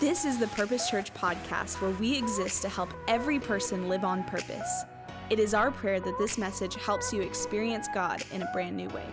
This is the Purpose Church podcast where we exist to help every person live on purpose. It is our prayer that this message helps you experience God in a brand new way.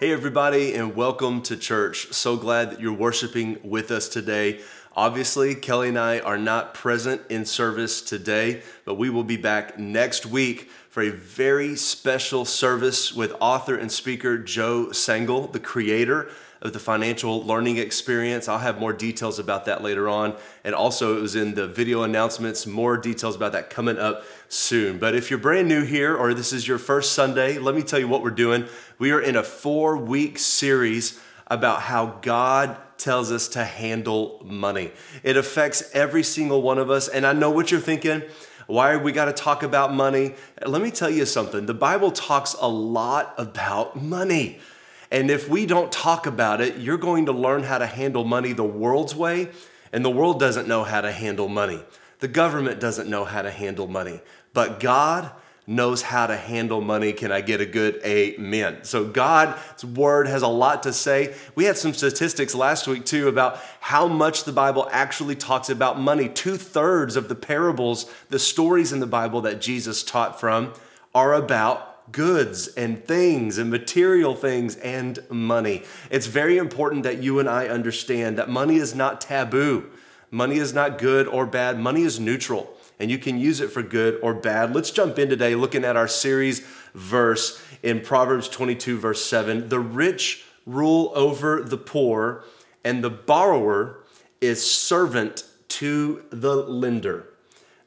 Hey, everybody, and welcome to church. So glad that you're worshiping with us today. Obviously, Kelly and I are not present in service today, but we will be back next week for a very special service with author and speaker Joe Sangl, the creator of the financial learning experience. I'll have more details about that later on. And also, it was in the video announcements, more details about that coming up soon. But if you're brand new here or this is your first Sunday, let me tell you what we're doing. We are in a four week series about how God tells us to handle money. It affects every single one of us. And I know what you're thinking. Why we got to talk about money? Let me tell you something. The Bible talks a lot about money. And if we don't talk about it, you're going to learn how to handle money the world's way, and the world doesn't know how to handle money. The government doesn't know how to handle money. But God knows how to handle money. Can I get a good amen? So, God's word has a lot to say. We had some statistics last week, too, about how much the Bible actually talks about money. Two thirds of the parables, the stories in the Bible that Jesus taught from, are about goods and things and material things and money. It's very important that you and I understand that money is not taboo. Money is not good or bad. Money is neutral and you can use it for good or bad. Let's jump in today looking at our series verse in Proverbs 22, verse 7. The rich rule over the poor, and the borrower is servant to the lender.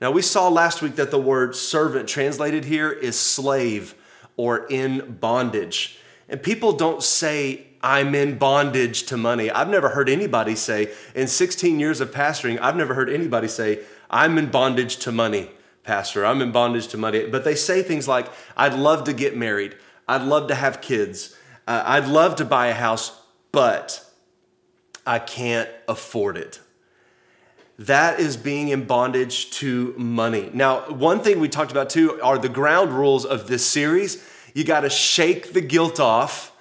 Now, we saw last week that the word servant translated here is slave or in bondage. And people don't say, I'm in bondage to money. I've never heard anybody say, in 16 years of pastoring, I've never heard anybody say, I'm in bondage to money, Pastor. I'm in bondage to money. But they say things like, I'd love to get married. I'd love to have kids. Uh, I'd love to buy a house, but I can't afford it that is being in bondage to money. Now, one thing we talked about too are the ground rules of this series. You got to shake the guilt off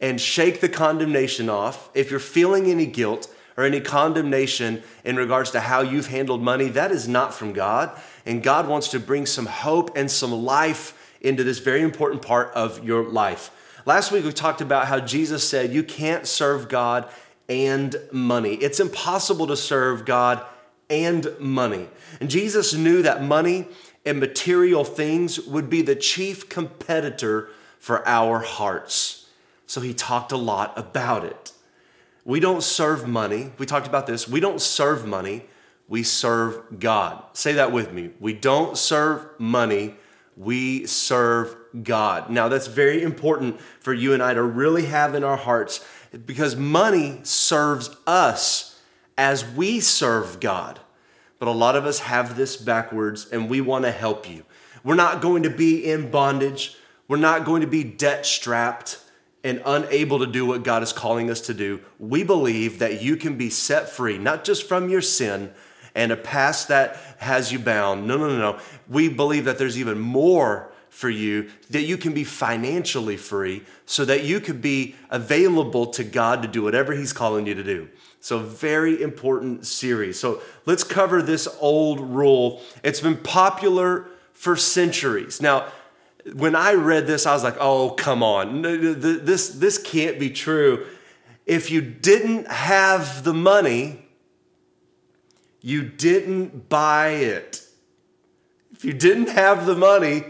and shake the condemnation off. If you're feeling any guilt or any condemnation in regards to how you've handled money, that is not from God. And God wants to bring some hope and some life into this very important part of your life. Last week we talked about how Jesus said you can't serve God and money. It's impossible to serve God and money. And Jesus knew that money and material things would be the chief competitor for our hearts. So he talked a lot about it. We don't serve money. We talked about this. We don't serve money. We serve God. Say that with me. We don't serve money. We serve God. Now, that's very important for you and I to really have in our hearts because money serves us as we serve God. But a lot of us have this backwards and we want to help you. We're not going to be in bondage. We're not going to be debt strapped and unable to do what God is calling us to do. We believe that you can be set free, not just from your sin and a past that has you bound. No, no, no, no. We believe that there's even more for you, that you can be financially free so that you could be available to God to do whatever He's calling you to do. So, very important series. So, let's cover this old rule. It's been popular for centuries. Now, when I read this, I was like, oh, come on. This, this can't be true. If you didn't have the money, you didn't buy it. If you didn't have the money,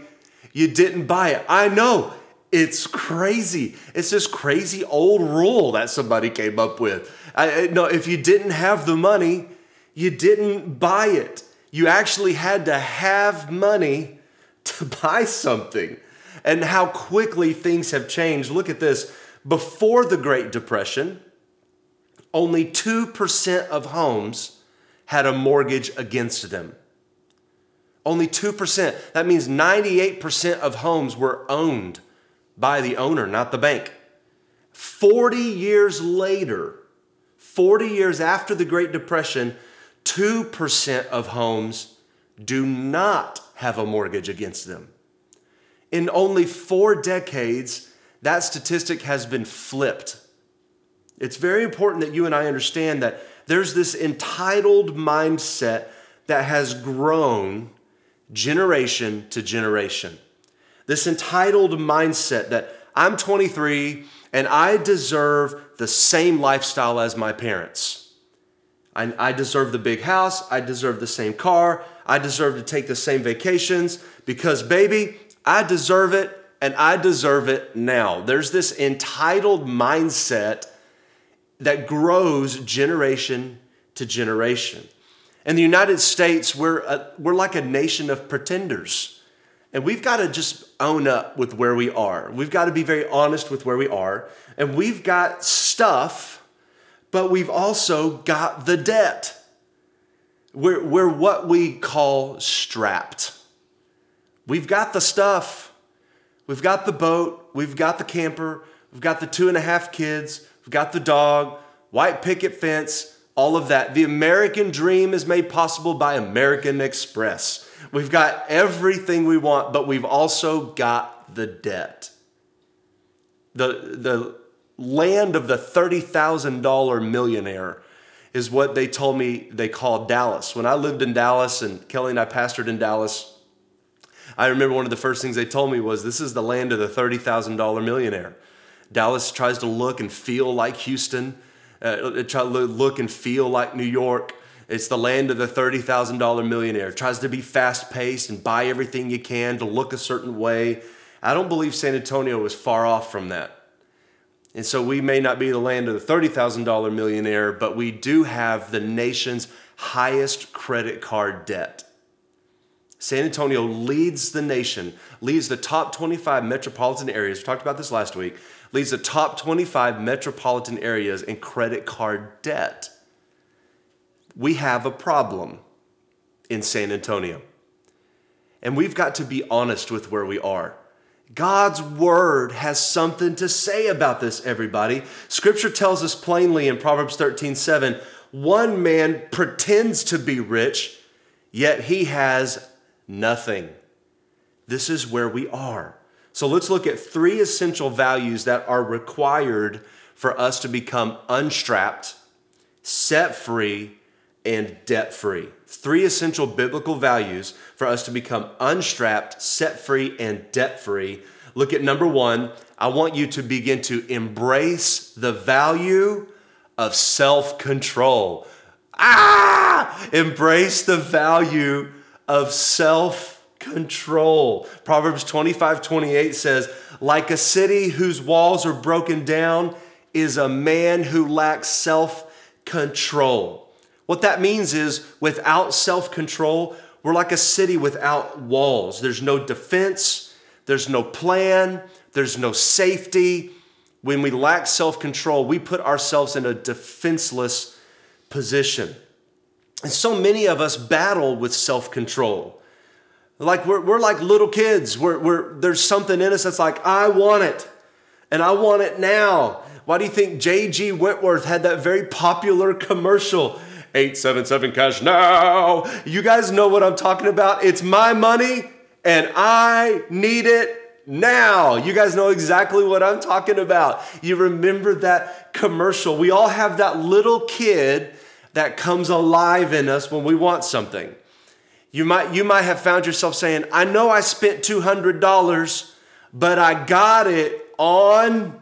you didn't buy it. I know it's crazy. It's this crazy old rule that somebody came up with. I, no, if you didn't have the money, you didn't buy it. You actually had to have money to buy something. And how quickly things have changed. Look at this. Before the Great Depression, only 2% of homes had a mortgage against them. Only 2%. That means 98% of homes were owned by the owner, not the bank. 40 years later, 40 years after the Great Depression, 2% of homes do not have a mortgage against them. In only four decades, that statistic has been flipped. It's very important that you and I understand that there's this entitled mindset that has grown generation to generation. This entitled mindset that I'm 23 and I deserve the same lifestyle as my parents. I, I, deserve the big house. I deserve the same car. I deserve to take the same vacations because, baby, I deserve it and I deserve it now. There's this entitled mindset that grows generation to generation. In the United States, we're, a, we're like a nation of pretenders. And we've got to just own up with where we are. We've got to be very honest with where we are. And we've got stuff, but we've also got the debt. We're, we're what we call strapped. We've got the stuff. We've got the boat. We've got the camper. We've got the two and a half kids. We've got the dog, white picket fence, all of that. The American dream is made possible by American Express. We've got everything we want, but we've also got the debt. The, the land of the $30,000 millionaire is what they told me they called Dallas. When I lived in Dallas and Kelly and I pastored in Dallas, I remember one of the first things they told me was this is the land of the $30,000 millionaire. Dallas tries to look and feel like Houston uh, try to look and feel like New York. It's the land of the $30,000 millionaire. Tries to be fast paced and buy everything you can to look a certain way. I don't believe San Antonio is far off from that. And so we may not be the land of the $30,000 millionaire, but we do have the nation's highest credit card debt. San Antonio leads the nation, leads the top 25 metropolitan areas. We talked about this last week leads the top 25 metropolitan areas in credit card debt. We have a problem in San Antonio. And we've got to be honest with where we are. God's word has something to say about this, everybody. Scripture tells us plainly in Proverbs 13 7 one man pretends to be rich, yet he has nothing. This is where we are. So let's look at three essential values that are required for us to become unstrapped, set free, and debt free. Three essential biblical values for us to become unstrapped, set free, and debt free. Look at number one. I want you to begin to embrace the value of self control. Ah! Embrace the value of self control. Proverbs 25 28 says, Like a city whose walls are broken down is a man who lacks self control. What that means is, without self control, we're like a city without walls. There's no defense, there's no plan, there's no safety. When we lack self control, we put ourselves in a defenseless position. And so many of us battle with self control. Like we're, we're like little kids. We're, we're, there's something in us that's like, I want it. And I want it now. Why do you think J.G. Wentworth had that very popular commercial? 877 cash now. You guys know what I'm talking about. It's my money and I need it now. You guys know exactly what I'm talking about. You remember that commercial. We all have that little kid that comes alive in us when we want something. You might, you might have found yourself saying, I know I spent $200, but I got it on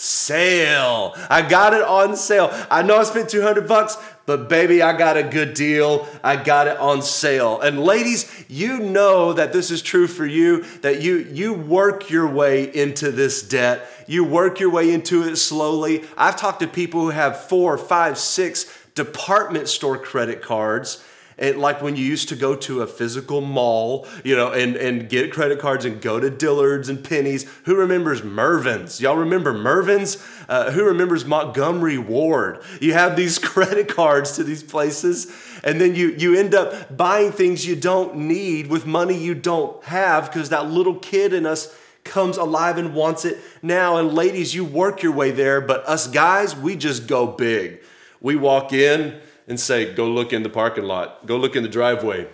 sale. I got it on sale. I know I spent 200 bucks, but baby, I got a good deal. I got it on sale. And ladies, you know that this is true for you, that you, you work your way into this debt. You work your way into it slowly. I've talked to people who have four, five, six department store credit cards and like when you used to go to a physical mall, you know, and, and get credit cards and go to Dillard's and Penney's. Who remembers Mervyn's? Y'all remember Mervyn's? Uh, who remembers Montgomery Ward? You have these credit cards to these places, and then you, you end up buying things you don't need with money you don't have because that little kid in us comes alive and wants it now. And ladies, you work your way there, but us guys, we just go big. We walk in, and say, Go look in the parking lot, go look in the driveway,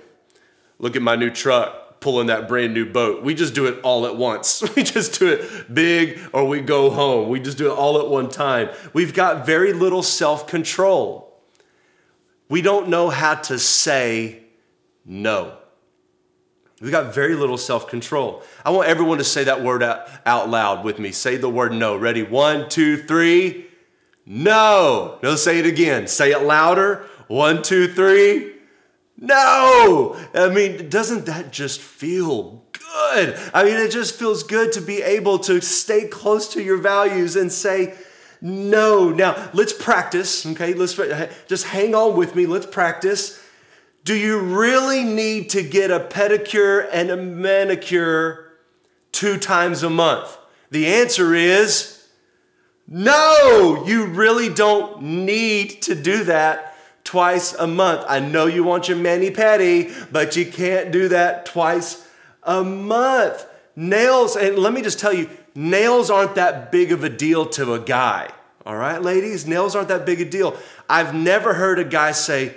look at my new truck, pulling that brand new boat. We just do it all at once. We just do it big or we go home. We just do it all at one time. We've got very little self control. we don't know how to say no. We've got very little self control. I want everyone to say that word out, out loud with me. Say the word no. Ready? One, two, three. No. No, say it again. Say it louder. One, two, three. No. I mean, doesn't that just feel good? I mean, it just feels good to be able to stay close to your values and say, no. Now, let's practice, okay? Let's uh, just hang on with me. Let's practice. Do you really need to get a pedicure and a manicure two times a month? The answer is no, you really don't need to do that twice a month. I know you want your mani pedi, but you can't do that twice a month. Nails, and let me just tell you, nails aren't that big of a deal to a guy. All right, ladies, nails aren't that big a deal. I've never heard a guy say,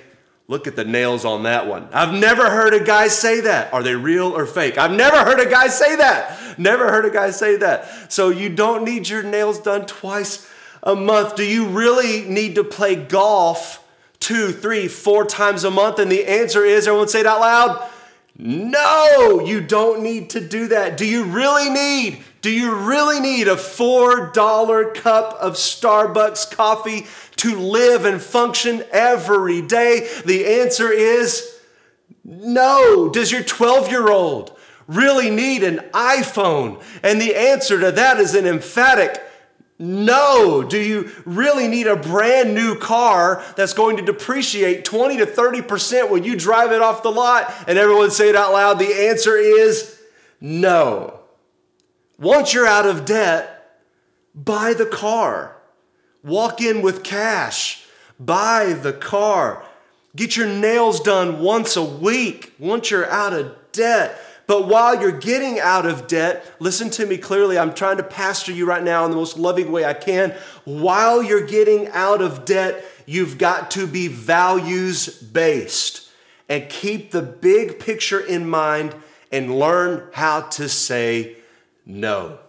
Look at the nails on that one. I've never heard a guy say that. Are they real or fake? I've never heard a guy say that. Never heard a guy say that. So you don't need your nails done twice a month. Do you really need to play golf two, three, four times a month? And the answer is everyone say it out loud. No, you don't need to do that. Do you really need do you really need a $4 cup of Starbucks coffee to live and function every day? The answer is no. Does your 12 year old really need an iPhone? And the answer to that is an emphatic no. Do you really need a brand new car that's going to depreciate 20 to 30% when you drive it off the lot? And everyone say it out loud. The answer is no. Once you're out of debt, buy the car. Walk in with cash. Buy the car. Get your nails done once a week once you're out of debt. But while you're getting out of debt, listen to me clearly. I'm trying to pastor you right now in the most loving way I can. While you're getting out of debt, you've got to be values based and keep the big picture in mind and learn how to say no.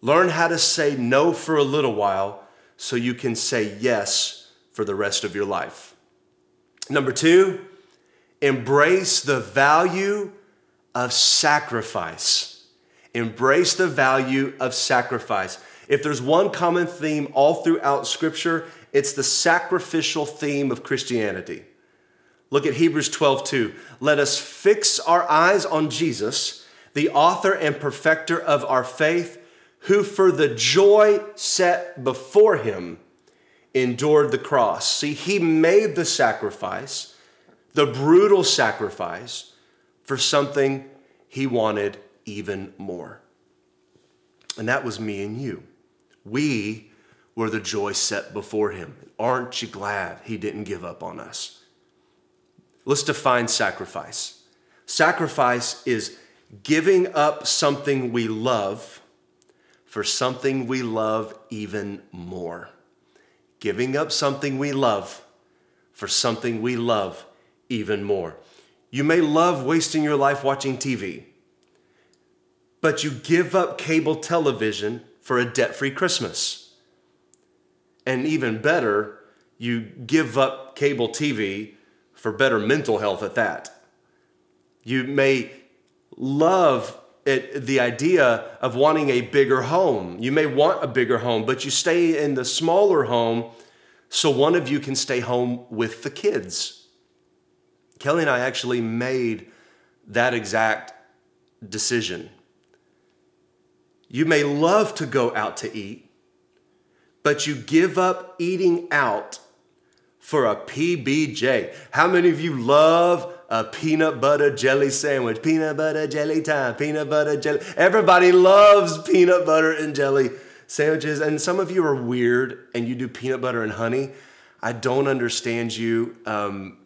Learn how to say no for a little while so you can say yes for the rest of your life. Number two, embrace the value of sacrifice. Embrace the value of sacrifice. If there's one common theme all throughout Scripture, it's the sacrificial theme of Christianity. Look at Hebrews 12, 2. Let us fix our eyes on Jesus the author and perfecter of our faith, who for the joy set before him endured the cross. See, he made the sacrifice, the brutal sacrifice, for something he wanted even more. And that was me and you. We were the joy set before him. Aren't you glad he didn't give up on us? Let's define sacrifice. Sacrifice is giving up something we love for something we love even more. Giving up something we love for something we love even more. You may love wasting your life watching TV, but you give up cable television for a debt free Christmas. And even better, you give up cable TV for better mental health at that. You may love it, the idea of wanting a bigger home. You may want a bigger home, but you stay in the smaller home so one of you can stay home with the kids. Kelly and I actually made that exact decision. You may love to go out to eat, but you give up eating out for a PBJ. How many of you love a peanut butter jelly sandwich. Peanut butter jelly time, peanut butter jelly. Everybody loves peanut butter and jelly sandwiches. And some of you are weird and you do peanut butter and honey. I don't understand you. Um,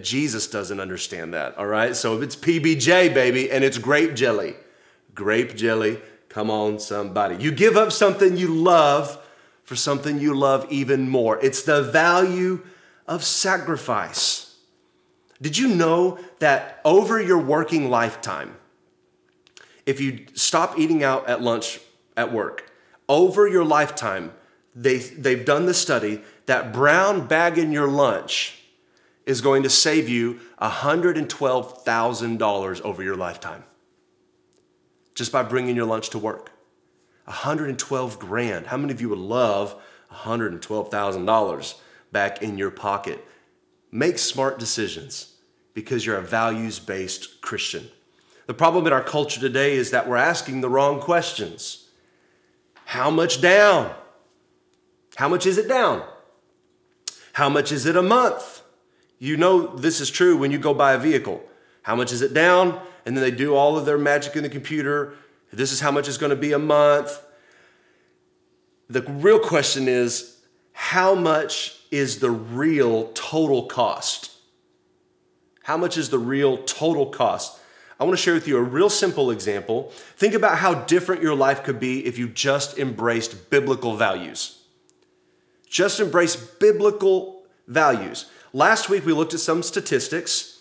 Jesus doesn't understand that, all right? So if it's PBJ, baby, and it's grape jelly. Grape jelly, come on, somebody. You give up something you love for something you love even more. It's the value of sacrifice. Did you know that over your working lifetime, if you stop eating out at lunch at work, over your lifetime, they, they've done the study that brown bag in your lunch is going to save you $112,000 over your lifetime just by bringing your lunch to work. 112 grand. How many of you would love $112,000 back in your pocket? Make smart decisions because you're a values based Christian. The problem in our culture today is that we're asking the wrong questions. How much down? How much is it down? How much is it a month? You know this is true when you go buy a vehicle. How much is it down? And then they do all of their magic in the computer. This is how much it's going to be a month. The real question is how much is the real total cost? How much is the real total cost? I want to share with you a real simple example. Think about how different your life could be if you just embraced biblical values. Just embrace biblical values. Last week we looked at some statistics.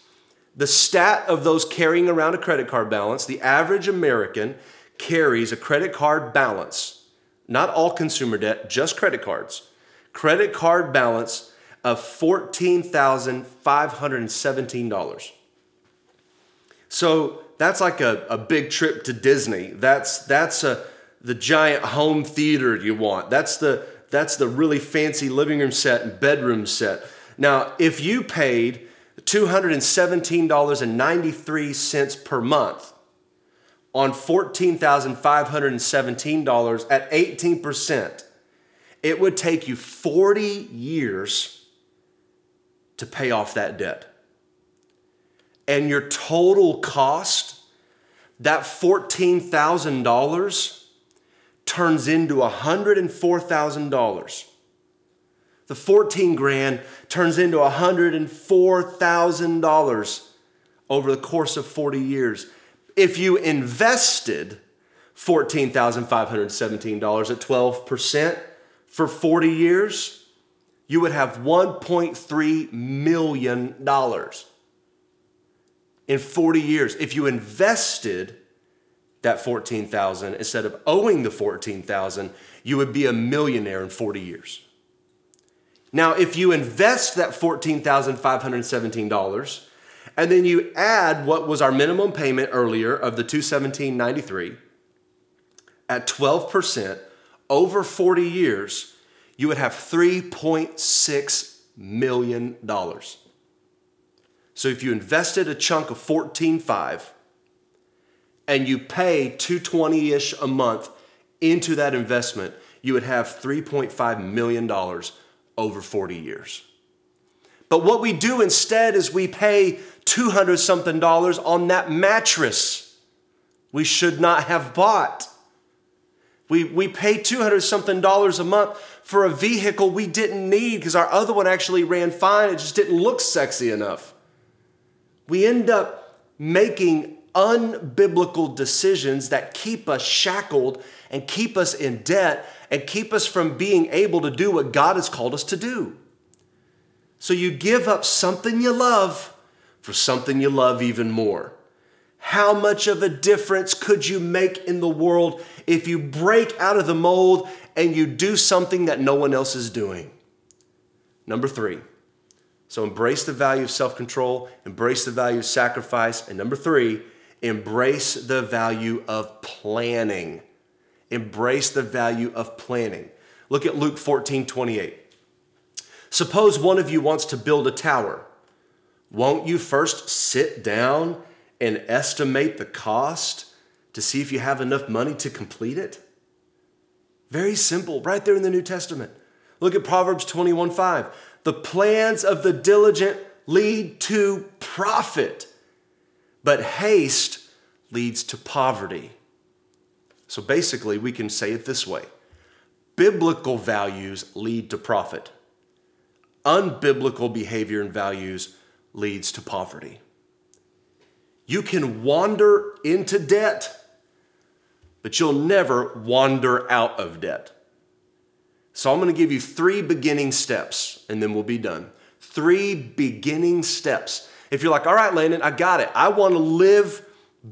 The stat of those carrying around a credit card balance, the average American carries a credit card balance, not all consumer debt, just credit cards. Credit card balance of $14,517. So that's like a, a big trip to Disney. That's, that's a, the giant home theater you want. That's the, that's the really fancy living room set and bedroom set. Now, if you paid $217.93 per month on $14,517 at 18%, it would take you 40 years to pay off that debt. And your total cost, that $14,000, turns into $104,000. The 14 grand turns into $104,000 over the course of 40 years. If you invested $14,517 at 12%, for 40 years, you would have $1.3 million in 40 years. If you invested that 14,000 instead of owing the 14,000, you would be a millionaire in 40 years. Now, if you invest that $14,517 and then you add what was our minimum payment earlier of the 217.93 at 12%, over 40 years, you would have $3.6 million. So if you invested a chunk of 14.5 and you pay 220-ish a month into that investment, you would have $3.5 million over 40 years. But what we do instead is we pay 200 something dollars on that mattress we should not have bought. We, we pay 200 something dollars a month for a vehicle we didn't need because our other one actually ran fine. It just didn't look sexy enough. We end up making unbiblical decisions that keep us shackled and keep us in debt and keep us from being able to do what God has called us to do. So you give up something you love for something you love even more. How much of a difference could you make in the world if you break out of the mold and you do something that no one else is doing? Number three. So embrace the value of self control, embrace the value of sacrifice. And number three, embrace the value of planning. Embrace the value of planning. Look at Luke 14 28. Suppose one of you wants to build a tower. Won't you first sit down and estimate the cost to see if you have enough money to complete it? Very simple, right there in the New Testament. Look at Proverbs 21 5. The plans of the diligent lead to profit, but haste leads to poverty. So basically, we can say it this way biblical values lead to profit, unbiblical behavior and values leads to poverty. You can wander into debt, but you'll never wander out of debt. So I'm going to give you three beginning steps and then we'll be done. Three beginning steps. If you're like, all right, Landon, I got it. I want to live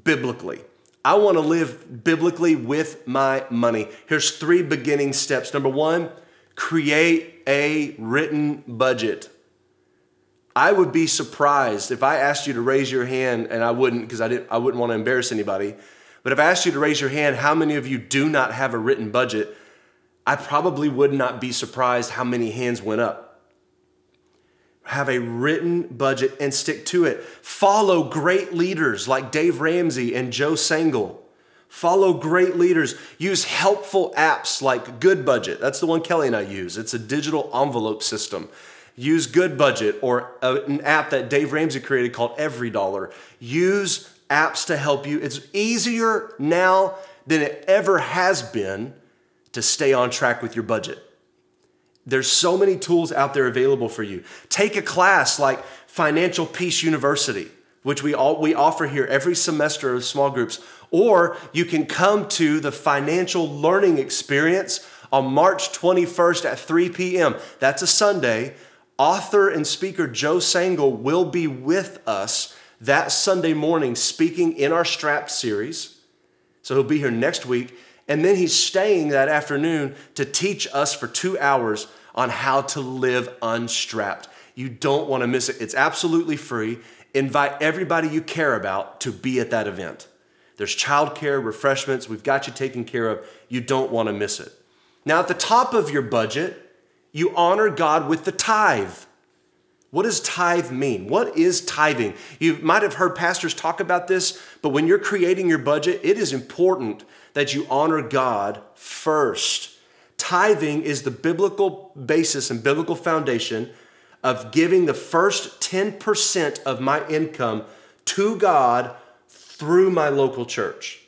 biblically. I want to live biblically with my money. Here's three beginning steps. Number one, create a written budget. I would be surprised if I asked you to raise your hand, and I wouldn't because I, didn't, I wouldn't want to embarrass anybody. But if I asked you to raise your hand, how many of you do not have a written budget? I probably would not be surprised how many hands went up have a written budget and stick to it. Follow great leaders like Dave Ramsey and Joe Sangl. Follow great leaders. Use helpful apps like Good Budget. That's the one Kelly and I use. It's a digital envelope system. Use Good Budget or an app that Dave Ramsey created called Every Dollar. Use apps to help you. It's easier now than it ever has been to stay on track with your budget. There's so many tools out there available for you. Take a class like Financial Peace University, which we all we offer here every semester of small groups, or you can come to the financial learning experience on March 21st at 3 p.m. That's a Sunday. Author and speaker Joe Sangl will be with us that Sunday morning speaking in our Strap series. So he'll be here next week. And then he's staying that afternoon to teach us for two hours on how to live unstrapped. You don't want to miss it. It's absolutely free. Invite everybody you care about to be at that event. There's childcare, refreshments, we've got you taken care of. You don't want to miss it. Now, at the top of your budget, you honor God with the tithe. What does tithe mean? What is tithing? You might have heard pastors talk about this, but when you're creating your budget, it is important that you honor God first. Tithing is the biblical basis and biblical foundation of giving the first 10% of my income to God through my local church.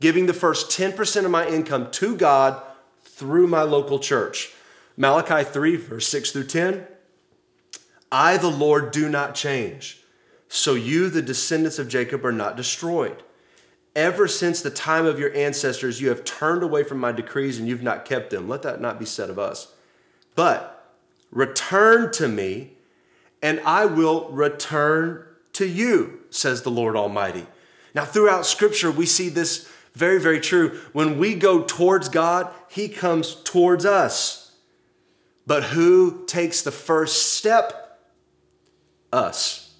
Giving the first 10% of my income to God through my local church. Malachi 3, verse 6 through 10. I, the Lord, do not change. So you, the descendants of Jacob, are not destroyed. Ever since the time of your ancestors, you have turned away from my decrees and you've not kept them. Let that not be said of us. But return to me, and I will return to you, says the Lord Almighty. Now, throughout Scripture, we see this very, very true. When we go towards God, He comes towards us. But who takes the first step? Us.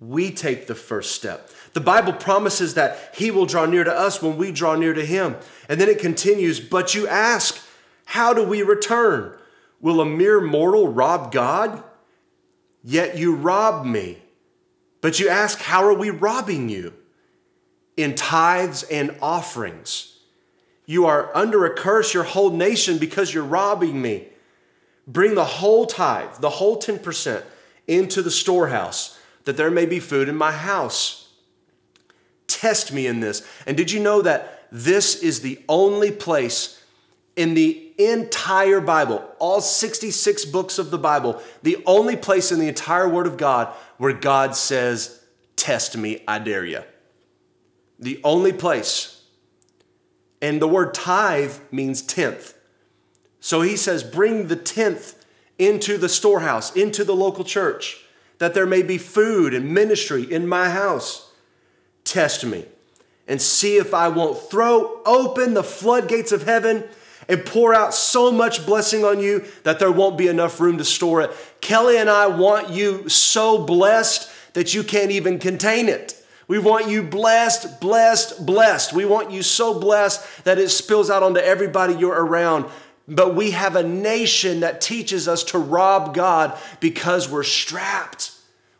We take the first step. The Bible promises that He will draw near to us when we draw near to Him. And then it continues, but you ask, how do we return? Will a mere mortal rob God? Yet you rob me. But you ask, how are we robbing you? In tithes and offerings. You are under a curse, your whole nation, because you're robbing me. Bring the whole tithe, the whole 10%, into the storehouse, that there may be food in my house Test me in this. And did you know that this is the only place in the entire Bible, all 66 books of the Bible, the only place in the entire Word of God where God says, Test me, I dare you. The only place. And the word tithe means tenth. So he says, Bring the tenth into the storehouse, into the local church, that there may be food and ministry in my house. Test me and see if I won't throw open the floodgates of heaven and pour out so much blessing on you that there won't be enough room to store it. Kelly and I want you so blessed that you can't even contain it. We want you blessed, blessed, blessed. We want you so blessed that it spills out onto everybody you're around. But we have a nation that teaches us to rob God because we're strapped,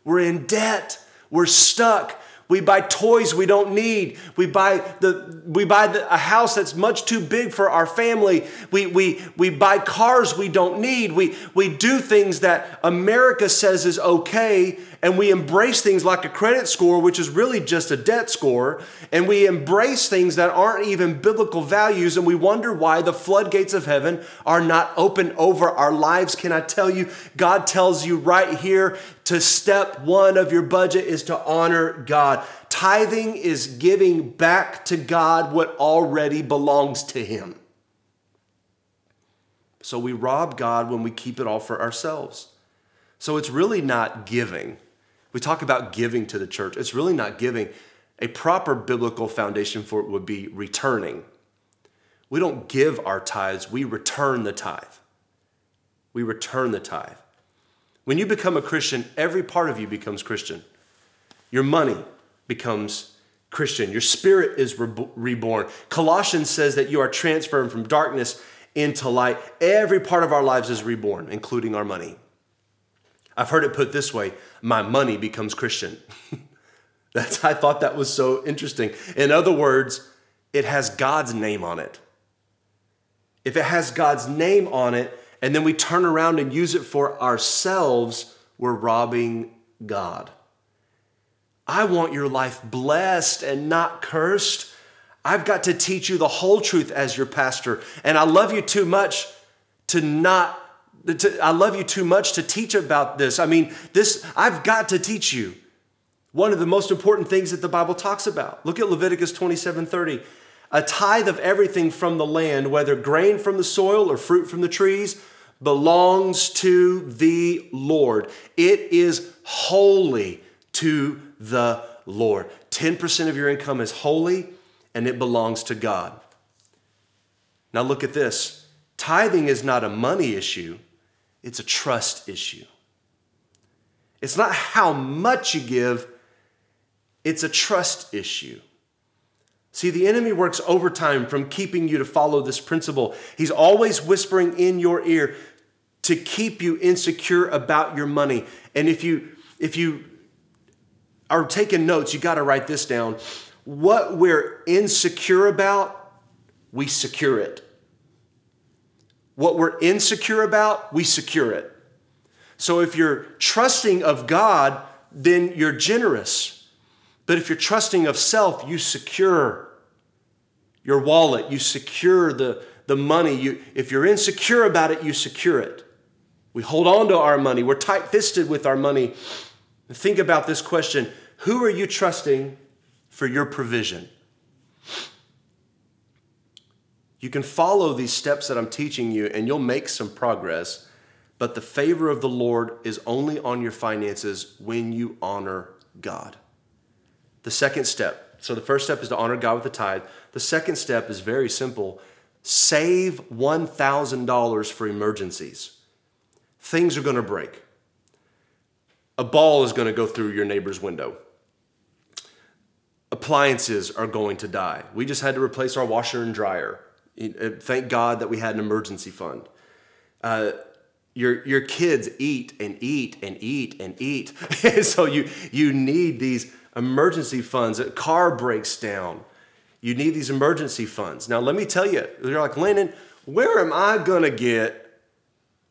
we're in debt, we're stuck. We buy toys we don't need. We buy the we buy the, a house that's much too big for our family. We we we buy cars we don't need. We we do things that America says is okay and we embrace things like a credit score, which is really just a debt score, and we embrace things that aren't even biblical values, and we wonder why the floodgates of heaven are not open over our lives. Can I tell you, God tells you right here to step one of your budget is to honor God. Tithing is giving back to God what already belongs to Him. So we rob God when we keep it all for ourselves. So it's really not giving. We talk about giving to the church. It's really not giving. A proper biblical foundation for it would be returning. We don't give our tithes, we return the tithe. We return the tithe. When you become a Christian, every part of you becomes Christian. Your money becomes Christian. Your spirit is re- reborn. Colossians says that you are transferred from darkness into light. Every part of our lives is reborn, including our money. I've heard it put this way my money becomes Christian. That's, I thought that was so interesting. In other words, it has God's name on it. If it has God's name on it, and then we turn around and use it for ourselves, we're robbing God. I want your life blessed and not cursed. I've got to teach you the whole truth as your pastor, and I love you too much to not. I love you too much to teach about this. I mean, this I've got to teach you. One of the most important things that the Bible talks about. Look at Leviticus 27 30. A tithe of everything from the land, whether grain from the soil or fruit from the trees, belongs to the Lord. It is holy to the Lord. 10% of your income is holy and it belongs to God. Now look at this. Tithing is not a money issue, it's a trust issue. It's not how much you give, it's a trust issue. See, the enemy works overtime from keeping you to follow this principle. He's always whispering in your ear to keep you insecure about your money. And if you if you are taking notes, you got to write this down. What we're insecure about, we secure it. What we're insecure about, we secure it. So if you're trusting of God, then you're generous. But if you're trusting of self, you secure your wallet, you secure the, the money. You, if you're insecure about it, you secure it. We hold on to our money, we're tight fisted with our money. Think about this question Who are you trusting for your provision? You can follow these steps that I'm teaching you and you'll make some progress, but the favor of the Lord is only on your finances when you honor God. The second step so the first step is to honor God with the tithe. The second step is very simple save $1,000 for emergencies. Things are going to break. A ball is going to go through your neighbor's window. Appliances are going to die. We just had to replace our washer and dryer. Uh, thank God that we had an emergency fund. Uh, your, your kids eat and eat and eat and eat. so you, you need these emergency funds. A car breaks down. You need these emergency funds. Now, let me tell you, you're like, Landon, where am I going to get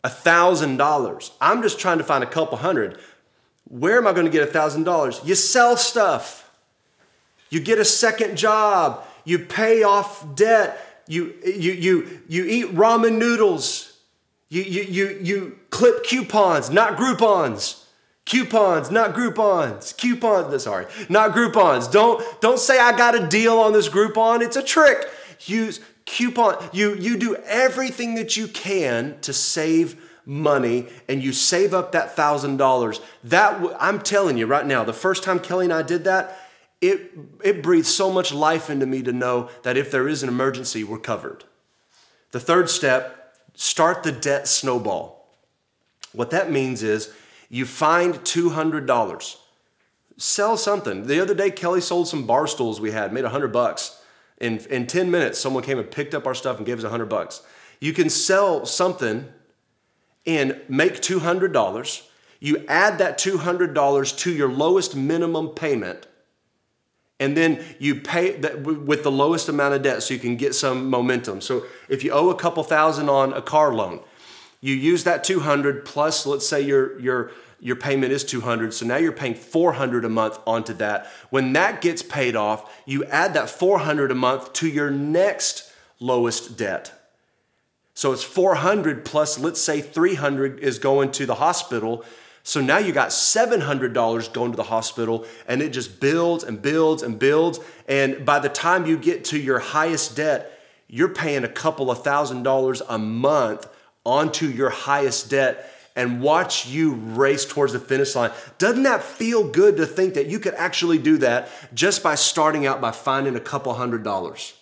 a $1,000? I'm just trying to find a couple hundred. Where am I going to get a $1,000? You sell stuff. You get a second job. You pay off debt. You, you, you, you eat ramen noodles. You, you, you, you clip coupons, not Groupons. Coupons, not Groupons. Coupons, sorry, not Groupons. Don't, don't say I got a deal on this Groupon. It's a trick. Use coupon. You, you do everything that you can to save money and you save up that thousand dollars. That I'm telling you right now, the first time Kelly and I did that, it, it breathed so much life into me to know that if there is an emergency, we're covered. The third step, start the debt snowball. What that means is you find $200. Sell something. The other day, Kelly sold some bar stools we had, made 100 bucks. In, in 10 minutes, someone came and picked up our stuff and gave us 100 bucks. You can sell something and make $200. You add that $200 to your lowest minimum payment, and then you pay with the lowest amount of debt so you can get some momentum. So if you owe a couple thousand on a car loan, you use that 200 plus, let's say your, your, your payment is 200 so now you're paying 400 a month onto that when that gets paid off you add that 400 a month to your next lowest debt so it's 400 plus let's say 300 is going to the hospital so now you got $700 going to the hospital and it just builds and builds and builds and by the time you get to your highest debt you're paying a couple of thousand dollars a month onto your highest debt and watch you race towards the finish line. Doesn't that feel good to think that you could actually do that just by starting out by finding a couple hundred dollars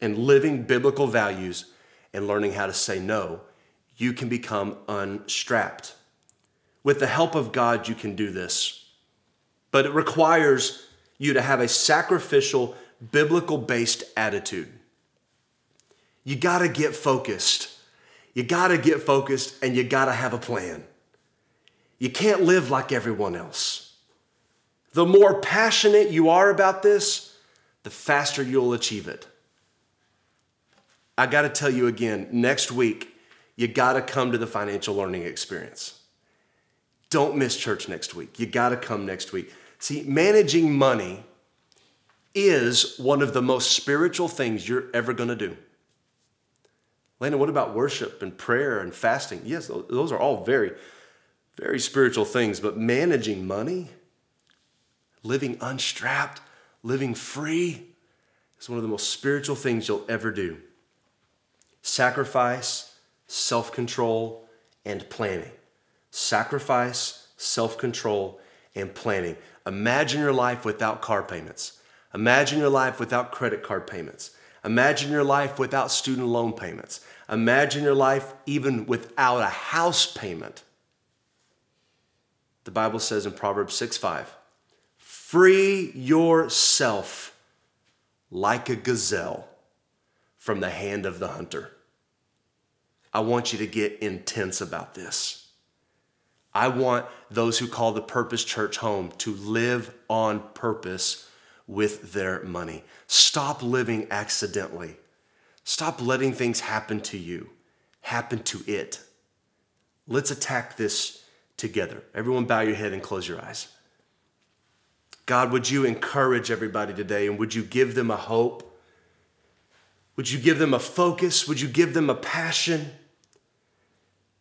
and living biblical values and learning how to say no? You can become unstrapped. With the help of God, you can do this. But it requires you to have a sacrificial, biblical based attitude. You got to get focused. You got to get focused and you got to have a plan. You can't live like everyone else. The more passionate you are about this, the faster you'll achieve it. I got to tell you again, next week, you got to come to the financial learning experience. Don't miss church next week. You got to come next week. See, managing money is one of the most spiritual things you're ever going to do. Landon, what about worship and prayer and fasting? Yes, those are all very, very spiritual things, but managing money, living unstrapped, living free is one of the most spiritual things you'll ever do. Sacrifice, self control, and planning sacrifice, self control, and planning. Imagine your life without car payments. Imagine your life without credit card payments. Imagine your life without student loan payments. Imagine your life even without a house payment. The Bible says in Proverbs 6 5, free yourself like a gazelle from the hand of the hunter. I want you to get intense about this. I want those who call the Purpose Church home to live on purpose with their money. Stop living accidentally. Stop letting things happen to you, happen to it. Let's attack this together. Everyone, bow your head and close your eyes. God, would you encourage everybody today and would you give them a hope? Would you give them a focus? Would you give them a passion?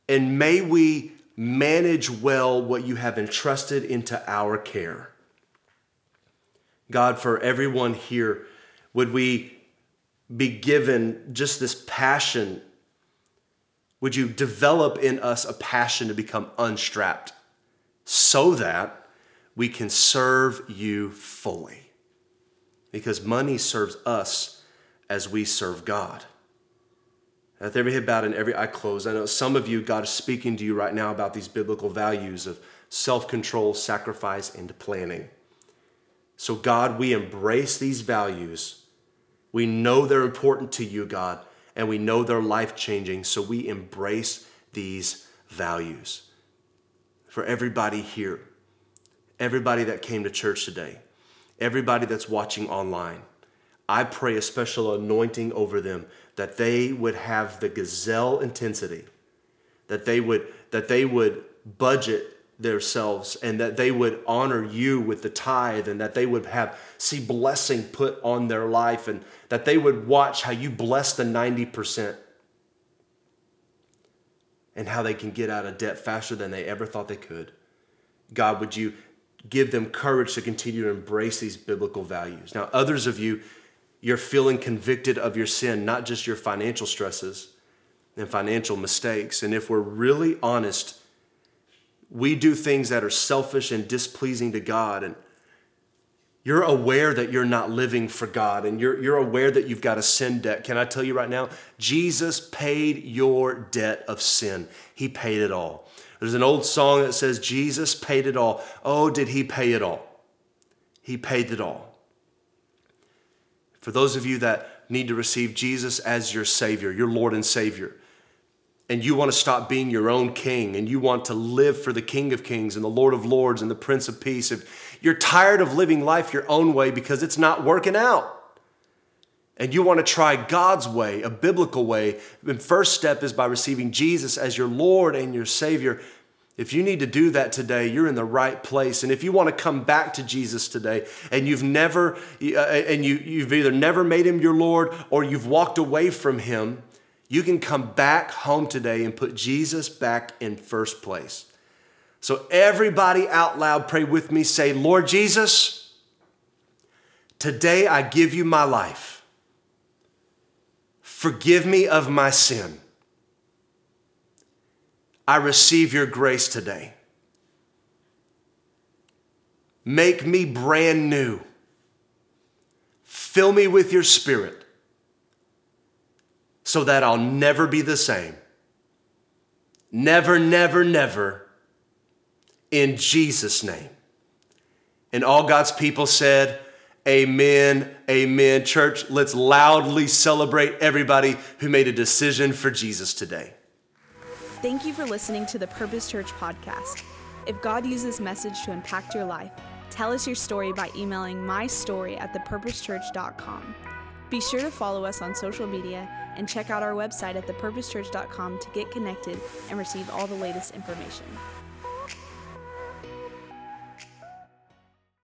And may we manage well what you have entrusted into our care. God, for everyone here, would we be given just this passion? Would you develop in us a passion to become unstrapped so that we can serve you fully? Because money serves us as we serve God. With every head bowed and every eye closed, I know some of you, God is speaking to you right now about these biblical values of self control, sacrifice, and planning. So, God, we embrace these values. We know they're important to you, God, and we know they're life changing. So, we embrace these values. For everybody here, everybody that came to church today, everybody that's watching online, I pray a special anointing over them that they would have the gazelle intensity, that they would, that they would budget themselves and that they would honor you with the tithe and that they would have see blessing put on their life and that they would watch how you bless the 90% and how they can get out of debt faster than they ever thought they could. God, would you give them courage to continue to embrace these biblical values? Now, others of you, you're feeling convicted of your sin, not just your financial stresses and financial mistakes. And if we're really honest, we do things that are selfish and displeasing to God. And you're aware that you're not living for God and you're, you're aware that you've got a sin debt. Can I tell you right now? Jesus paid your debt of sin, He paid it all. There's an old song that says, Jesus paid it all. Oh, did He pay it all? He paid it all. For those of you that need to receive Jesus as your Savior, your Lord and Savior, and you want to stop being your own king and you want to live for the King of Kings and the Lord of Lords and the Prince of Peace, if you're tired of living life your own way because it's not working out, and you want to try God's way, a biblical way, the first step is by receiving Jesus as your Lord and your Savior. If you need to do that today, you're in the right place. And if you want to come back to Jesus today and you've never, uh, and you, you've either never made him your Lord or you've walked away from him, you can come back home today and put Jesus back in first place. So, everybody out loud, pray with me. Say, Lord Jesus, today I give you my life. Forgive me of my sin. I receive your grace today. Make me brand new. Fill me with your spirit so that I'll never be the same. Never, never, never in Jesus' name. And all God's people said, Amen, amen. Church, let's loudly celebrate everybody who made a decision for Jesus today. Thank you for listening to the Purpose Church podcast. If God used this message to impact your life, tell us your story by emailing mystory at thepurposechurch.com. Be sure to follow us on social media and check out our website at thepurposechurch.com to get connected and receive all the latest information.